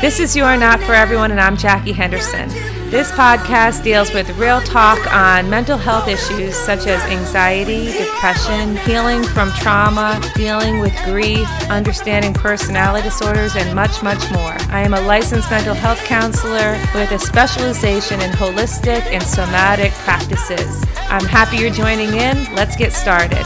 This is You Are Not for Everyone, and I'm Jackie Henderson. This podcast deals with real talk on mental health issues such as anxiety, depression, healing from trauma, dealing with grief, understanding personality disorders, and much, much more. I am a licensed mental health counselor with a specialization in holistic and somatic practices. I'm happy you're joining in. Let's get started.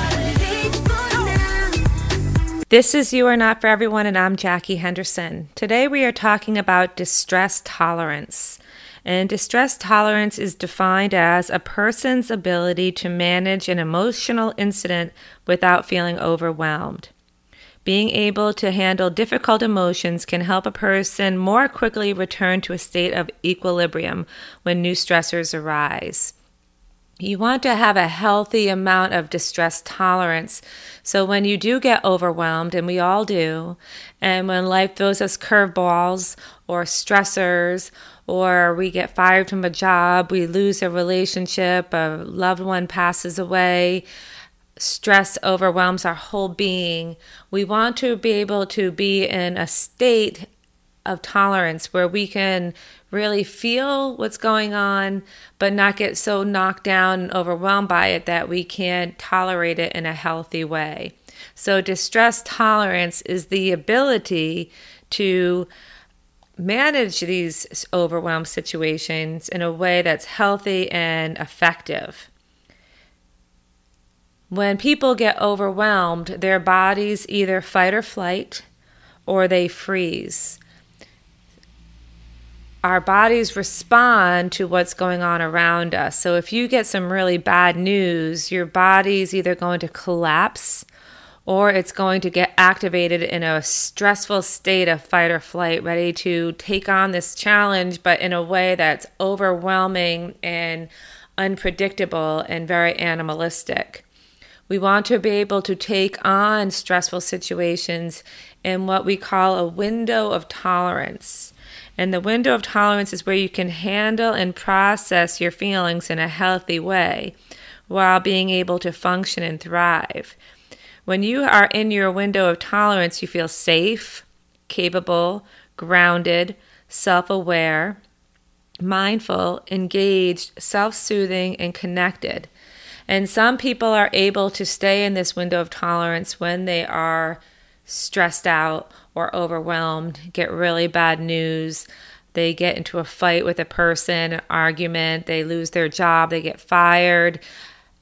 This is You Are Not for Everyone, and I'm Jackie Henderson. Today we are talking about distress tolerance. And distress tolerance is defined as a person's ability to manage an emotional incident without feeling overwhelmed. Being able to handle difficult emotions can help a person more quickly return to a state of equilibrium when new stressors arise. You want to have a healthy amount of distress tolerance. So when you do get overwhelmed, and we all do, and when life throws us curveballs or stressors, or we get fired from a job, we lose a relationship, a loved one passes away, stress overwhelms our whole being. We want to be able to be in a state of tolerance where we can really feel what's going on, but not get so knocked down and overwhelmed by it that we can't tolerate it in a healthy way. So, distress tolerance is the ability to manage these overwhelmed situations in a way that's healthy and effective. When people get overwhelmed, their bodies either fight or flight or they freeze our bodies respond to what's going on around us. So if you get some really bad news, your body's either going to collapse or it's going to get activated in a stressful state of fight or flight, ready to take on this challenge, but in a way that's overwhelming and unpredictable and very animalistic. We want to be able to take on stressful situations in what we call a window of tolerance. And the window of tolerance is where you can handle and process your feelings in a healthy way while being able to function and thrive. When you are in your window of tolerance, you feel safe, capable, grounded, self aware, mindful, engaged, self soothing, and connected. And some people are able to stay in this window of tolerance when they are stressed out or overwhelmed, get really bad news. They get into a fight with a person, argument, they lose their job, they get fired.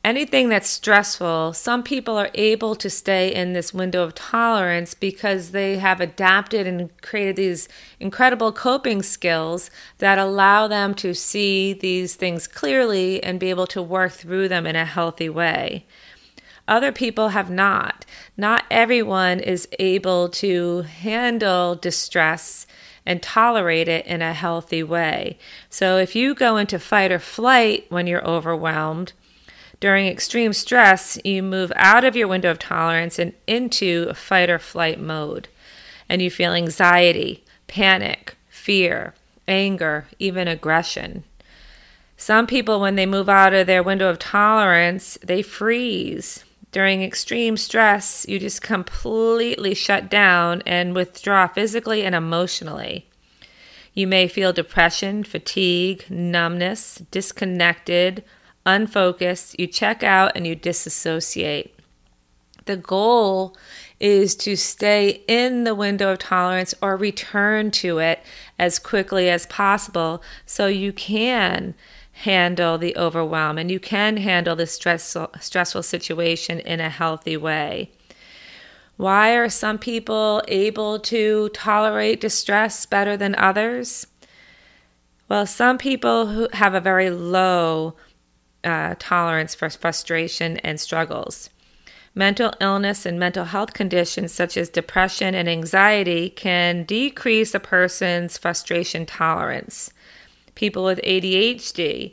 Anything that's stressful, some people are able to stay in this window of tolerance because they have adapted and created these incredible coping skills that allow them to see these things clearly and be able to work through them in a healthy way. Other people have not. Not everyone is able to handle distress and tolerate it in a healthy way. So if you go into fight or flight when you're overwhelmed, during extreme stress, you move out of your window of tolerance and into a fight or flight mode. And you feel anxiety, panic, fear, anger, even aggression. Some people, when they move out of their window of tolerance, they freeze during extreme stress, you just completely shut down and withdraw physically and emotionally. You may feel depression, fatigue, numbness, disconnected, unfocused. You check out and you disassociate. The goal is to stay in the window of tolerance or return to it as quickly as possible so you can handle the overwhelm and you can handle this stressful, stressful situation in a healthy way. Why are some people able to tolerate distress better than others? Well, some people who have a very low uh, tolerance for frustration and struggles. Mental illness and mental health conditions such as depression and anxiety can decrease a person's frustration tolerance. People with ADHD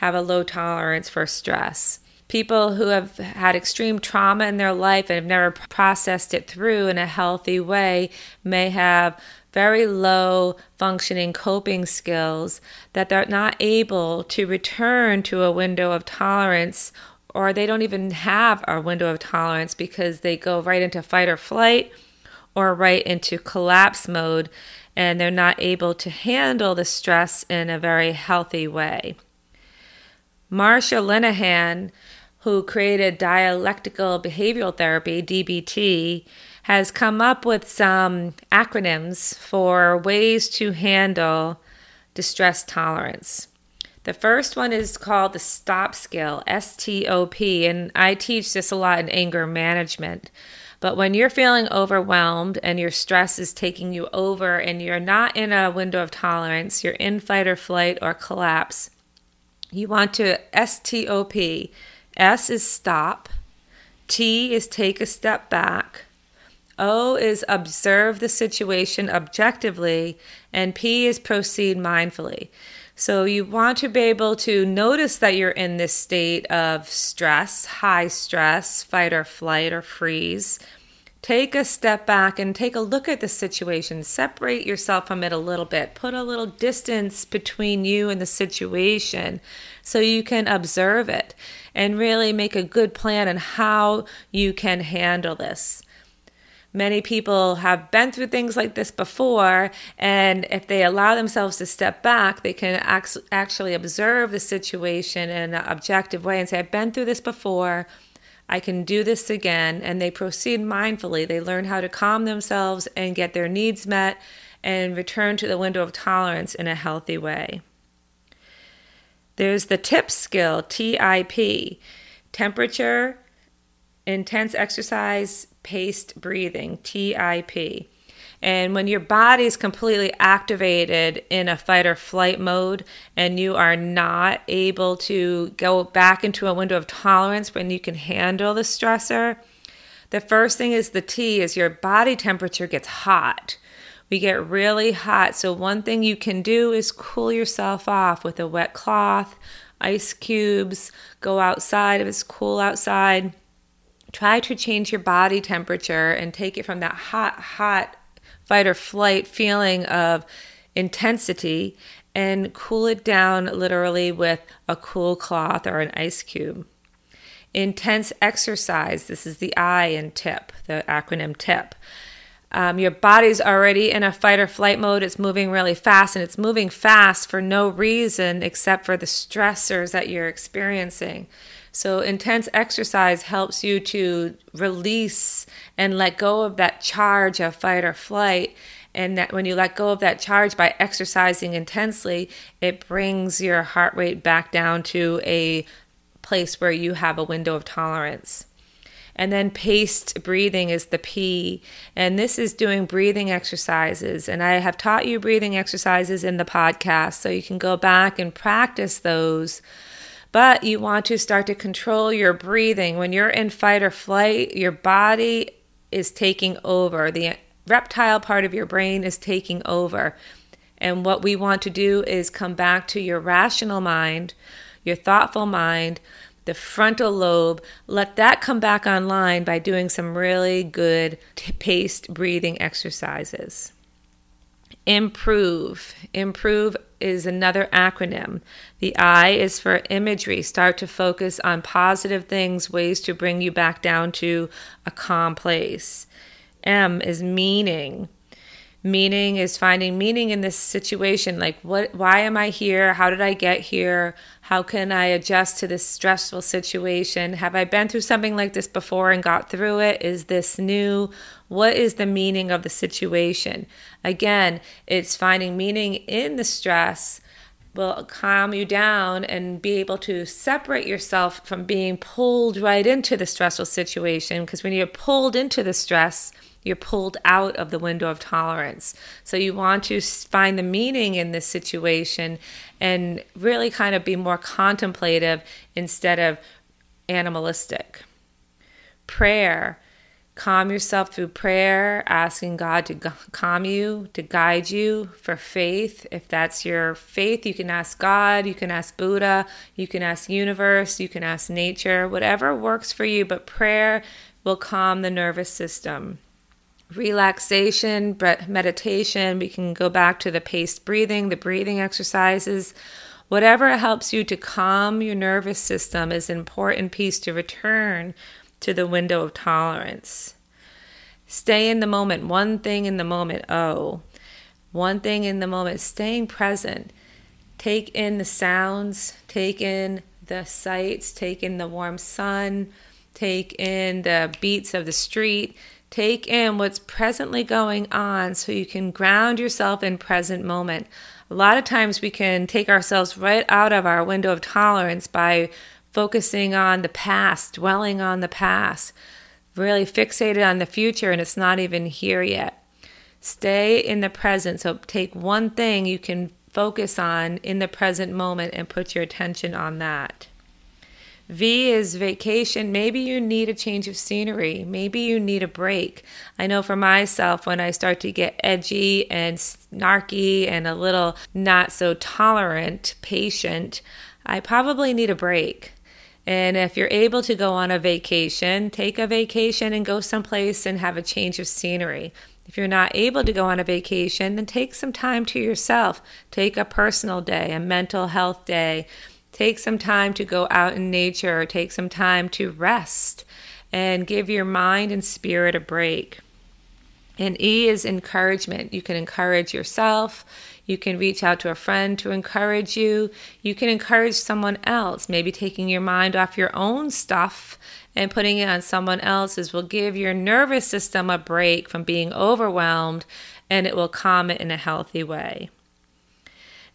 have a low tolerance for stress. People who have had extreme trauma in their life and have never processed it through in a healthy way may have very low functioning coping skills that they're not able to return to a window of tolerance or they don't even have a window of tolerance because they go right into fight or flight or right into collapse mode and they're not able to handle the stress in a very healthy way. Marsha Linehan, who created dialectical behavioral therapy, DBT, has come up with some acronyms for ways to handle distress tolerance. The first one is called the STOP skill, S T O P, and I teach this a lot in anger management. But when you're feeling overwhelmed and your stress is taking you over and you're not in a window of tolerance, you're in fight or flight or collapse, you want to S T O P. S is stop, T is take a step back, O is observe the situation objectively, and P is proceed mindfully. So you want to be able to notice that you're in this state of stress, high stress, fight or flight or freeze. Take a step back and take a look at the situation. Separate yourself from it a little bit. Put a little distance between you and the situation so you can observe it and really make a good plan on how you can handle this. Many people have been through things like this before, and if they allow themselves to step back, they can actually observe the situation in an objective way and say, I've been through this before. I can do this again. And they proceed mindfully. They learn how to calm themselves and get their needs met and return to the window of tolerance in a healthy way. There's the TIP skill, TIP temperature, intense exercise, paced breathing, TIP. And when your body is completely activated in a fight or flight mode and you are not able to go back into a window of tolerance when you can handle the stressor, the first thing is the T is your body temperature gets hot. We get really hot. So, one thing you can do is cool yourself off with a wet cloth, ice cubes, go outside if it's cool outside try to change your body temperature and take it from that hot, hot fight or flight feeling of intensity and cool it down literally with a cool cloth or an ice cube. Intense exercise, this is the I in TIP, the acronym TIP. Um, your body's already in a fight or flight mode. It's moving really fast, and it's moving fast for no reason except for the stressors that you're experiencing. So, intense exercise helps you to release and let go of that charge of fight or flight. And that when you let go of that charge by exercising intensely, it brings your heart rate back down to a place where you have a window of tolerance. And then paced breathing is the P. And this is doing breathing exercises. And I have taught you breathing exercises in the podcast, so you can go back and practice those but you want to start to control your breathing. When you're in fight or flight, your body is taking over. The reptile part of your brain is taking over. And what we want to do is come back to your rational mind, your thoughtful mind, the frontal lobe. Let that come back online by doing some really good paced breathing exercises. Improve. Improve is another acronym. The I is for imagery. Start to focus on positive things, ways to bring you back down to a calm place. M is meaning. Meaning is finding meaning in this situation. Like, what, why am I here? How did I get here? How can I adjust to this stressful situation? Have I been through something like this before and got through it? Is this new? What is the meaning of the situation? Again, it's finding meaning in the stress will calm you down and be able to separate yourself from being pulled right into the stressful situation. Because when you're pulled into the stress, you're pulled out of the window of tolerance. So you want to find the meaning in this situation and really kind of be more contemplative instead of animalistic. Prayer. Calm yourself through prayer, asking God to calm you, to guide you for faith. If that's your faith, you can ask God, you can ask Buddha, you can ask universe, you can ask nature, whatever works for you, but prayer will calm the nervous system relaxation, meditation. We can go back to the paced breathing, the breathing exercises. Whatever helps you to calm your nervous system is an important piece to return to the window of tolerance. Stay in the moment, one thing in the moment. Oh, one thing in the moment, staying present. Take in the sounds, take in the sights, take in the warm sun, take in the beats of the street, take in what's presently going on so you can ground yourself in present moment. A lot of times we can take ourselves right out of our window of tolerance by focusing on the past, dwelling on the past, really fixated on the future, and it's not even here yet. Stay in the present. So take one thing you can focus on in the present moment and put your attention on that. V is vacation. Maybe you need a change of scenery. Maybe you need a break. I know for myself, when I start to get edgy and snarky and a little not so tolerant patient, I probably need a break. And if you're able to go on a vacation, take a vacation and go someplace and have a change of scenery. If you're not able to go on a vacation, then take some time to yourself. Take a personal day, a mental health day. Take some time to go out in nature, take some time to rest and give your mind and spirit a break. And E is encouragement. You can encourage yourself. You can reach out to a friend to encourage you. You can encourage someone else, maybe taking your mind off your own stuff and putting it on someone else's will give your nervous system a break from being overwhelmed and it will calm it in a healthy way.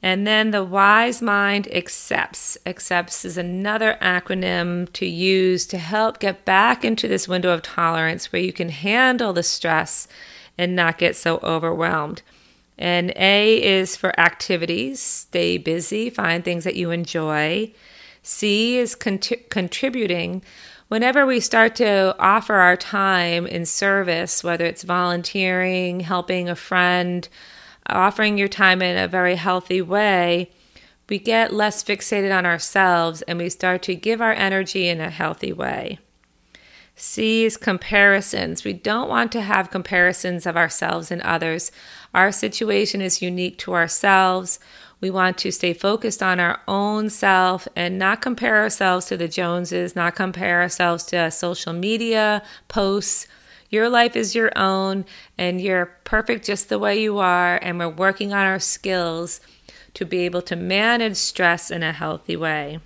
And then the wise mind accepts. Accepts is another acronym to use to help get back into this window of tolerance where you can handle the stress and not get so overwhelmed. And A is for activities, stay busy, find things that you enjoy. C is contributing. Whenever we start to offer our time in service, whether it's volunteering, helping a friend, offering your time in a very healthy way, we get less fixated on ourselves and we start to give our energy in a healthy way. C is comparisons. We don't want to have comparisons of ourselves and others. Our situation is unique to ourselves. We want to stay focused on our own self and not compare ourselves to the Joneses, not compare ourselves to social media posts. Your life is your own, and you're perfect just the way you are. And we're working on our skills to be able to manage stress in a healthy way.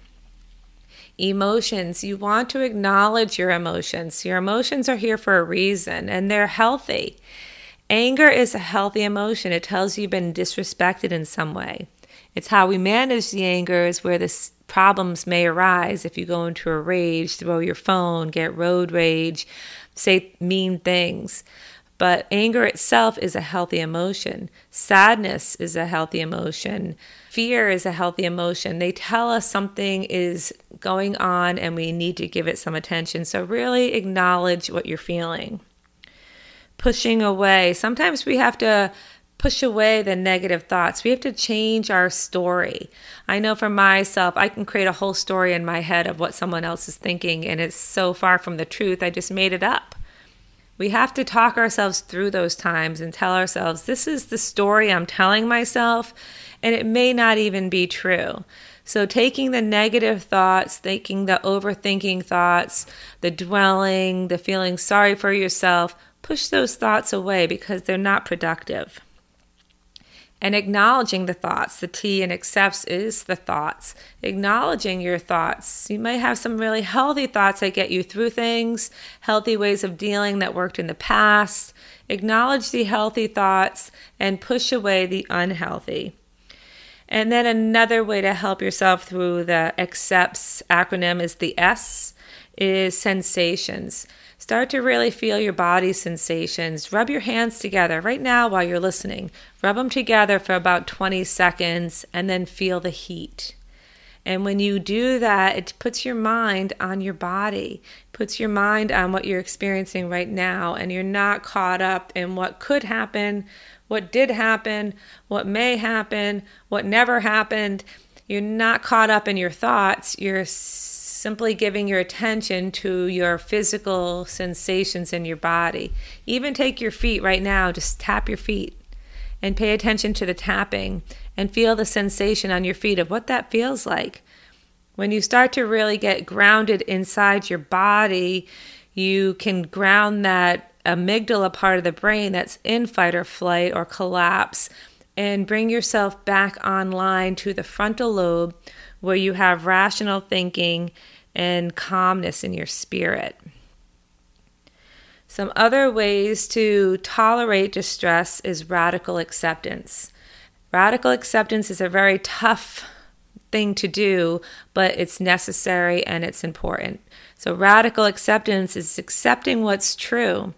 Emotions, you want to acknowledge your emotions. Your emotions are here for a reason and they're healthy. Anger is a healthy emotion. It tells you you've been disrespected in some way. It's how we manage the anger is where the problems may arise if you go into a rage, throw your phone, get road rage, say mean things. But anger itself is a healthy emotion. Sadness is a healthy emotion. Fear is a healthy emotion. They tell us something is going on and we need to give it some attention. So, really acknowledge what you're feeling. Pushing away. Sometimes we have to push away the negative thoughts. We have to change our story. I know for myself, I can create a whole story in my head of what someone else is thinking, and it's so far from the truth, I just made it up. We have to talk ourselves through those times and tell ourselves, this is the story I'm telling myself, and it may not even be true. So, taking the negative thoughts, taking the overthinking thoughts, the dwelling, the feeling sorry for yourself, push those thoughts away because they're not productive and acknowledging the thoughts. The T and accepts is the thoughts. Acknowledging your thoughts. You may have some really healthy thoughts that get you through things, healthy ways of dealing that worked in the past. Acknowledge the healthy thoughts and push away the unhealthy. And then another way to help yourself through the accepts acronym is the S is sensations. Start to really feel your body sensations. Rub your hands together right now while you're listening. Rub them together for about 20 seconds and then feel the heat. And when you do that, it puts your mind on your body, puts your mind on what you're experiencing right now, and you're not caught up in what could happen, what did happen, what may happen, what never happened. You're not caught up in your thoughts. You're simply giving your attention to your physical sensations in your body. Even take your feet right now, just tap your feet and pay attention to the tapping and feel the sensation on your feet of what that feels like. When you start to really get grounded inside your body, you can ground that amygdala part of the brain that's in fight or flight or collapse and bring yourself back online to the frontal lobe where you have rational thinking and calmness in your spirit. Some other ways to tolerate distress is radical acceptance. Radical acceptance is a very tough thing to do, but it's necessary and it's important. So, radical acceptance is accepting what's true.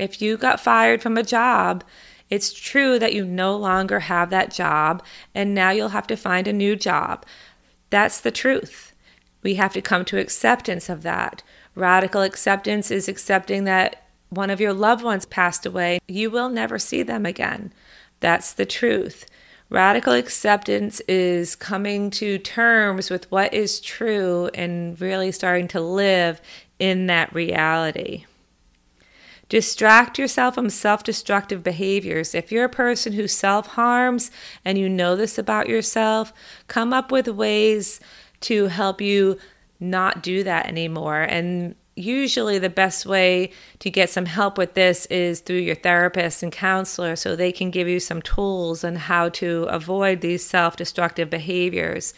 If you got fired from a job, it's true that you no longer have that job and now you'll have to find a new job. That's the truth. We have to come to acceptance of that. Radical acceptance is accepting that one of your loved ones passed away. You will never see them again. That's the truth. Radical acceptance is coming to terms with what is true and really starting to live in that reality. Distract yourself from self destructive behaviors. If you're a person who self harms and you know this about yourself, come up with ways to help you not do that anymore. And usually the best way to get some help with this is through your therapist and counselor so they can give you some tools on how to avoid these self-destructive behaviors.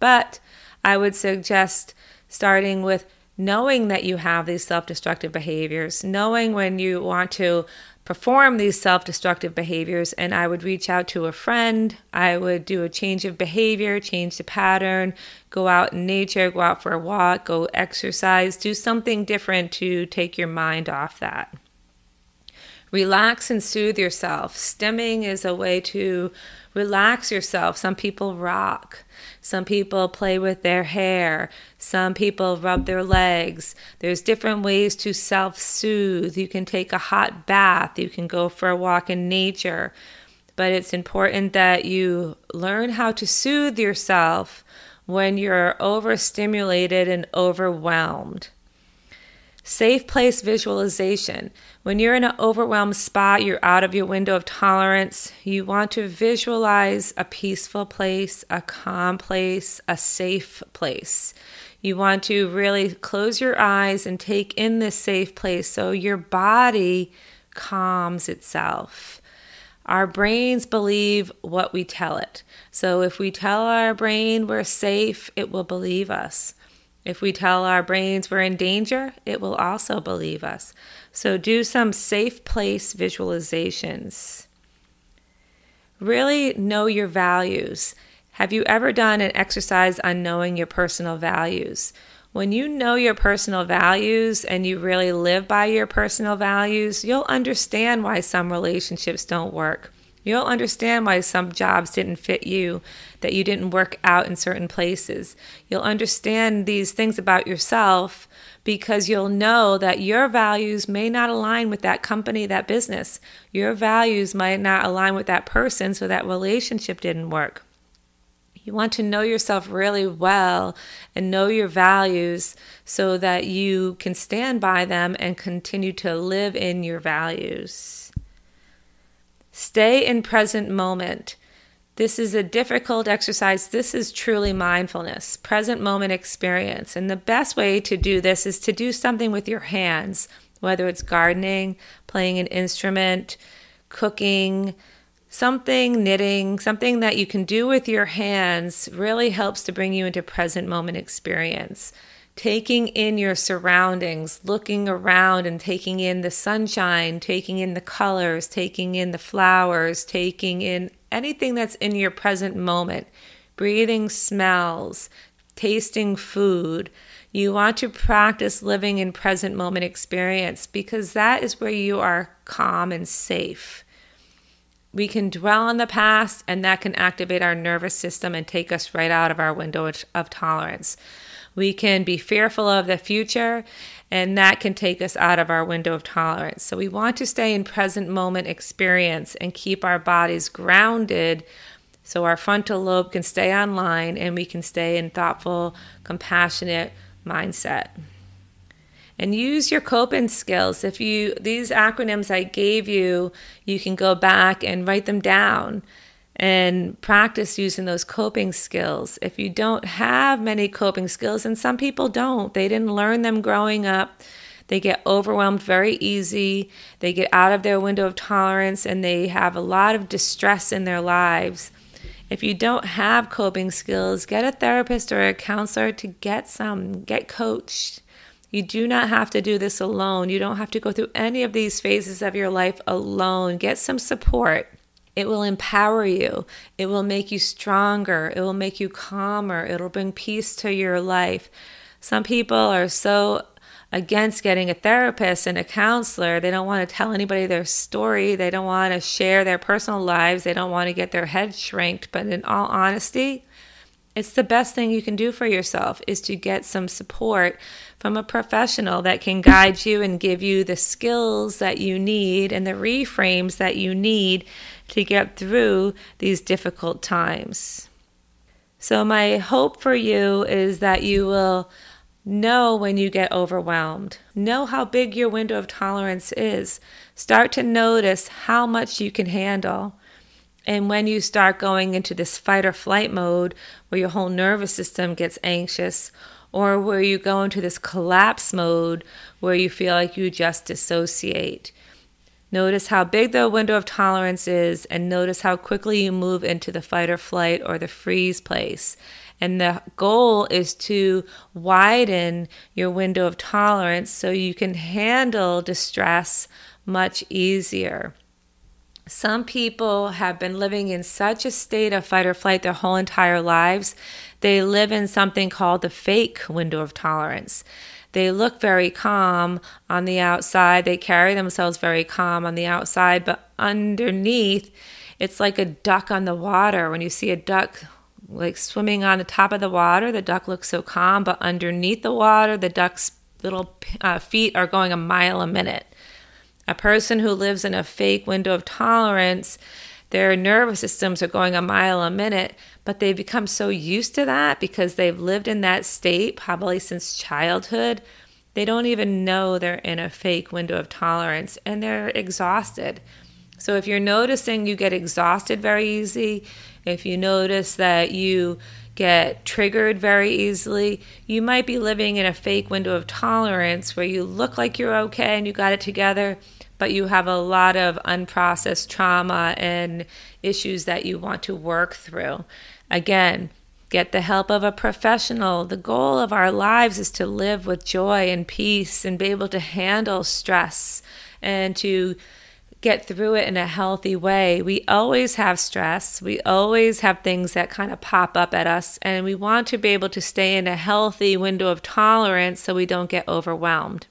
But I would suggest starting with knowing that you have these self-destructive behaviors, knowing when you want to perform these self destructive behaviors, and I would reach out to a friend. I would do a change of behavior, change the pattern, go out in nature, go out for a walk, go exercise, do something different to take your mind off that. Relax and soothe yourself. Stimming is a way to relax yourself. Some people rock. Some people play with their hair. Some people rub their legs. There's different ways to self soothe. You can take a hot bath. You can go for a walk in nature. But it's important that you learn how to soothe yourself when you're overstimulated and overwhelmed. Safe place visualization. When you're in an overwhelmed spot, you're out of your window of tolerance, you want to visualize a peaceful place, a calm place, a safe place. You want to really close your eyes and take in this safe place so your body calms itself. Our brains believe what we tell it. So if we tell our brain we're safe, it will believe us. If we tell our brains we're in danger, it will also believe us. So do some safe place visualizations. Really know your values. Have you ever done an exercise on knowing your personal values? When you know your personal values and you really live by your personal values, you'll understand why some relationships don't work. You'll understand why some jobs didn't fit you, that you didn't work out in certain places. You'll understand these things about yourself because you'll know that your values may not align with that company, that business. Your values might not align with that person, so that relationship didn't work. You want to know yourself really well and know your values so that you can stand by them and continue to live in your values. Stay in present moment. This is a difficult exercise. This is truly mindfulness, present moment experience. And the best way to do this is to do something with your hands, whether it's gardening, playing an instrument, cooking, something, knitting, something that you can do with your hands really helps to bring you into present moment experience taking in your surroundings, looking around and taking in the sunshine, taking in the colors, taking in the flowers, taking in anything that's in your present moment, breathing smells, tasting food. You want to practice living in present moment experience because that is where you are calm and safe. We can dwell on the past, and that can activate our nervous system and take us right out of our window of tolerance. We can be fearful of the future, and that can take us out of our window of tolerance. So, we want to stay in present moment experience and keep our bodies grounded so our frontal lobe can stay online and we can stay in thoughtful, compassionate mindset. And use your coping skills. If you these acronyms I gave you, you can go back and write them down and practice using those coping skills. If you don't have many coping skills, and some people don't, they didn't learn them growing up, They get overwhelmed very easy. They get out of their window of tolerance and they have a lot of distress in their lives. If you don't have coping skills, get a therapist or a counselor to get some, get coached. You do not have to do this alone. You don't have to go through any of these phases of your life alone. Get some support. It will empower you. It will make you stronger. It will make you calmer. It'll bring peace to your life. Some people are so against getting a therapist and a counselor. They don't want to tell anybody their story. They don't want to share their personal lives. They don't want to get their head shrinked. But in all honesty, it's the best thing you can do for yourself is to get some support from a professional that can guide you and give you the skills that you need and the reframes that you need to get through these difficult times. So, my hope for you is that you will know when you get overwhelmed. Know how big your window of tolerance is. Start to notice how much you can handle. And when you start going into this fight or flight mode where your whole nervous system gets anxious, or where you go into this collapse mode where you feel like you just dissociate, Notice how big the window of tolerance is, and notice how quickly you move into the fight or flight or the freeze place. And the goal is to widen your window of tolerance so you can handle distress much easier. Some people have been living in such a state of fight or flight their whole entire lives, they live in something called the fake window of tolerance. They look very calm on the outside. They carry themselves very calm on the outside, but underneath, it's like a duck on the water. When you see a duck like swimming on the top of the water, the duck looks so calm, but underneath the water, the duck's little uh, feet are going a mile a minute. A person who lives in a fake window of tolerance, their nervous systems are going a mile a minute, but they've become so used to that because they've lived in that state probably since childhood. They don't even know they're in a fake window of tolerance and they're exhausted. So, if you're noticing you get exhausted very easy, if you notice that you get triggered very easily, you might be living in a fake window of tolerance where you look like you're okay and you got it together, but you have a lot of unprocessed trauma and issues that you want to work through. Again, get the help of a professional. The goal of our lives is to live with joy and peace and be able to handle stress and to get through it in a healthy way. We always have stress. We always have things that kind of pop up at us, and we want to be able to stay in a healthy window of tolerance so we don't get overwhelmed.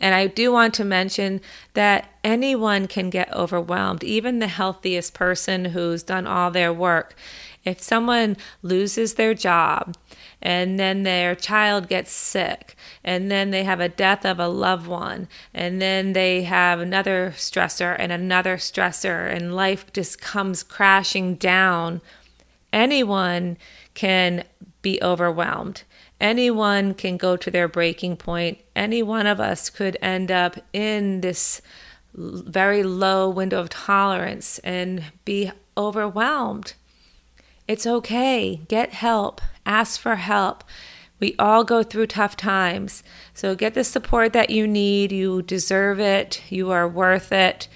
And I do want to mention that anyone can get overwhelmed, even the healthiest person who's done all their work. If someone loses their job and then their child gets sick and then they have a death of a loved one and then they have another stressor and another stressor and life just comes crashing down, anyone can be overwhelmed. Anyone can go to their breaking point. Any one of us could end up in this very low window of tolerance and be overwhelmed. It's okay. Get help. Ask for help. We all go through tough times. So get the support that you need. You deserve it. You are worth it.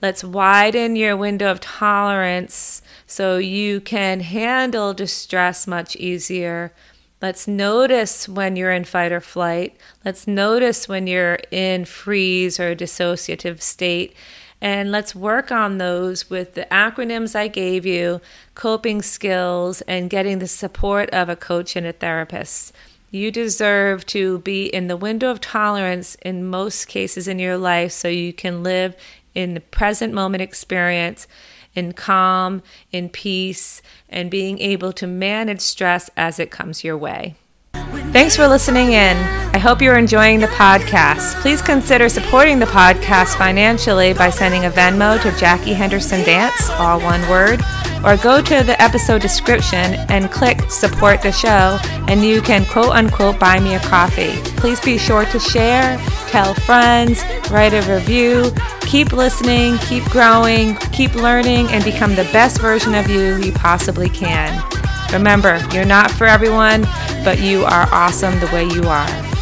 Let's widen your window of tolerance so you can handle distress much easier. Let's notice when you're in fight or flight. Let's notice when you're in freeze or dissociative state. And let's work on those with the acronyms I gave you, coping skills, and getting the support of a coach and a therapist. You deserve to be in the window of tolerance in most cases in your life so you can live in the present moment experience in calm, in peace, and being able to manage stress as it comes your way. Thanks for listening in. I hope you're enjoying the podcast. Please consider supporting the podcast financially by sending a Venmo to Jackie Henderson Dance, all one word, or go to the episode description and click support the show, and you can quote unquote buy me a coffee. Please be sure to share, tell friends, write a review. Keep listening, keep growing, keep learning, and become the best version of you you possibly can. Remember, you're not for everyone, but you are awesome the way you are.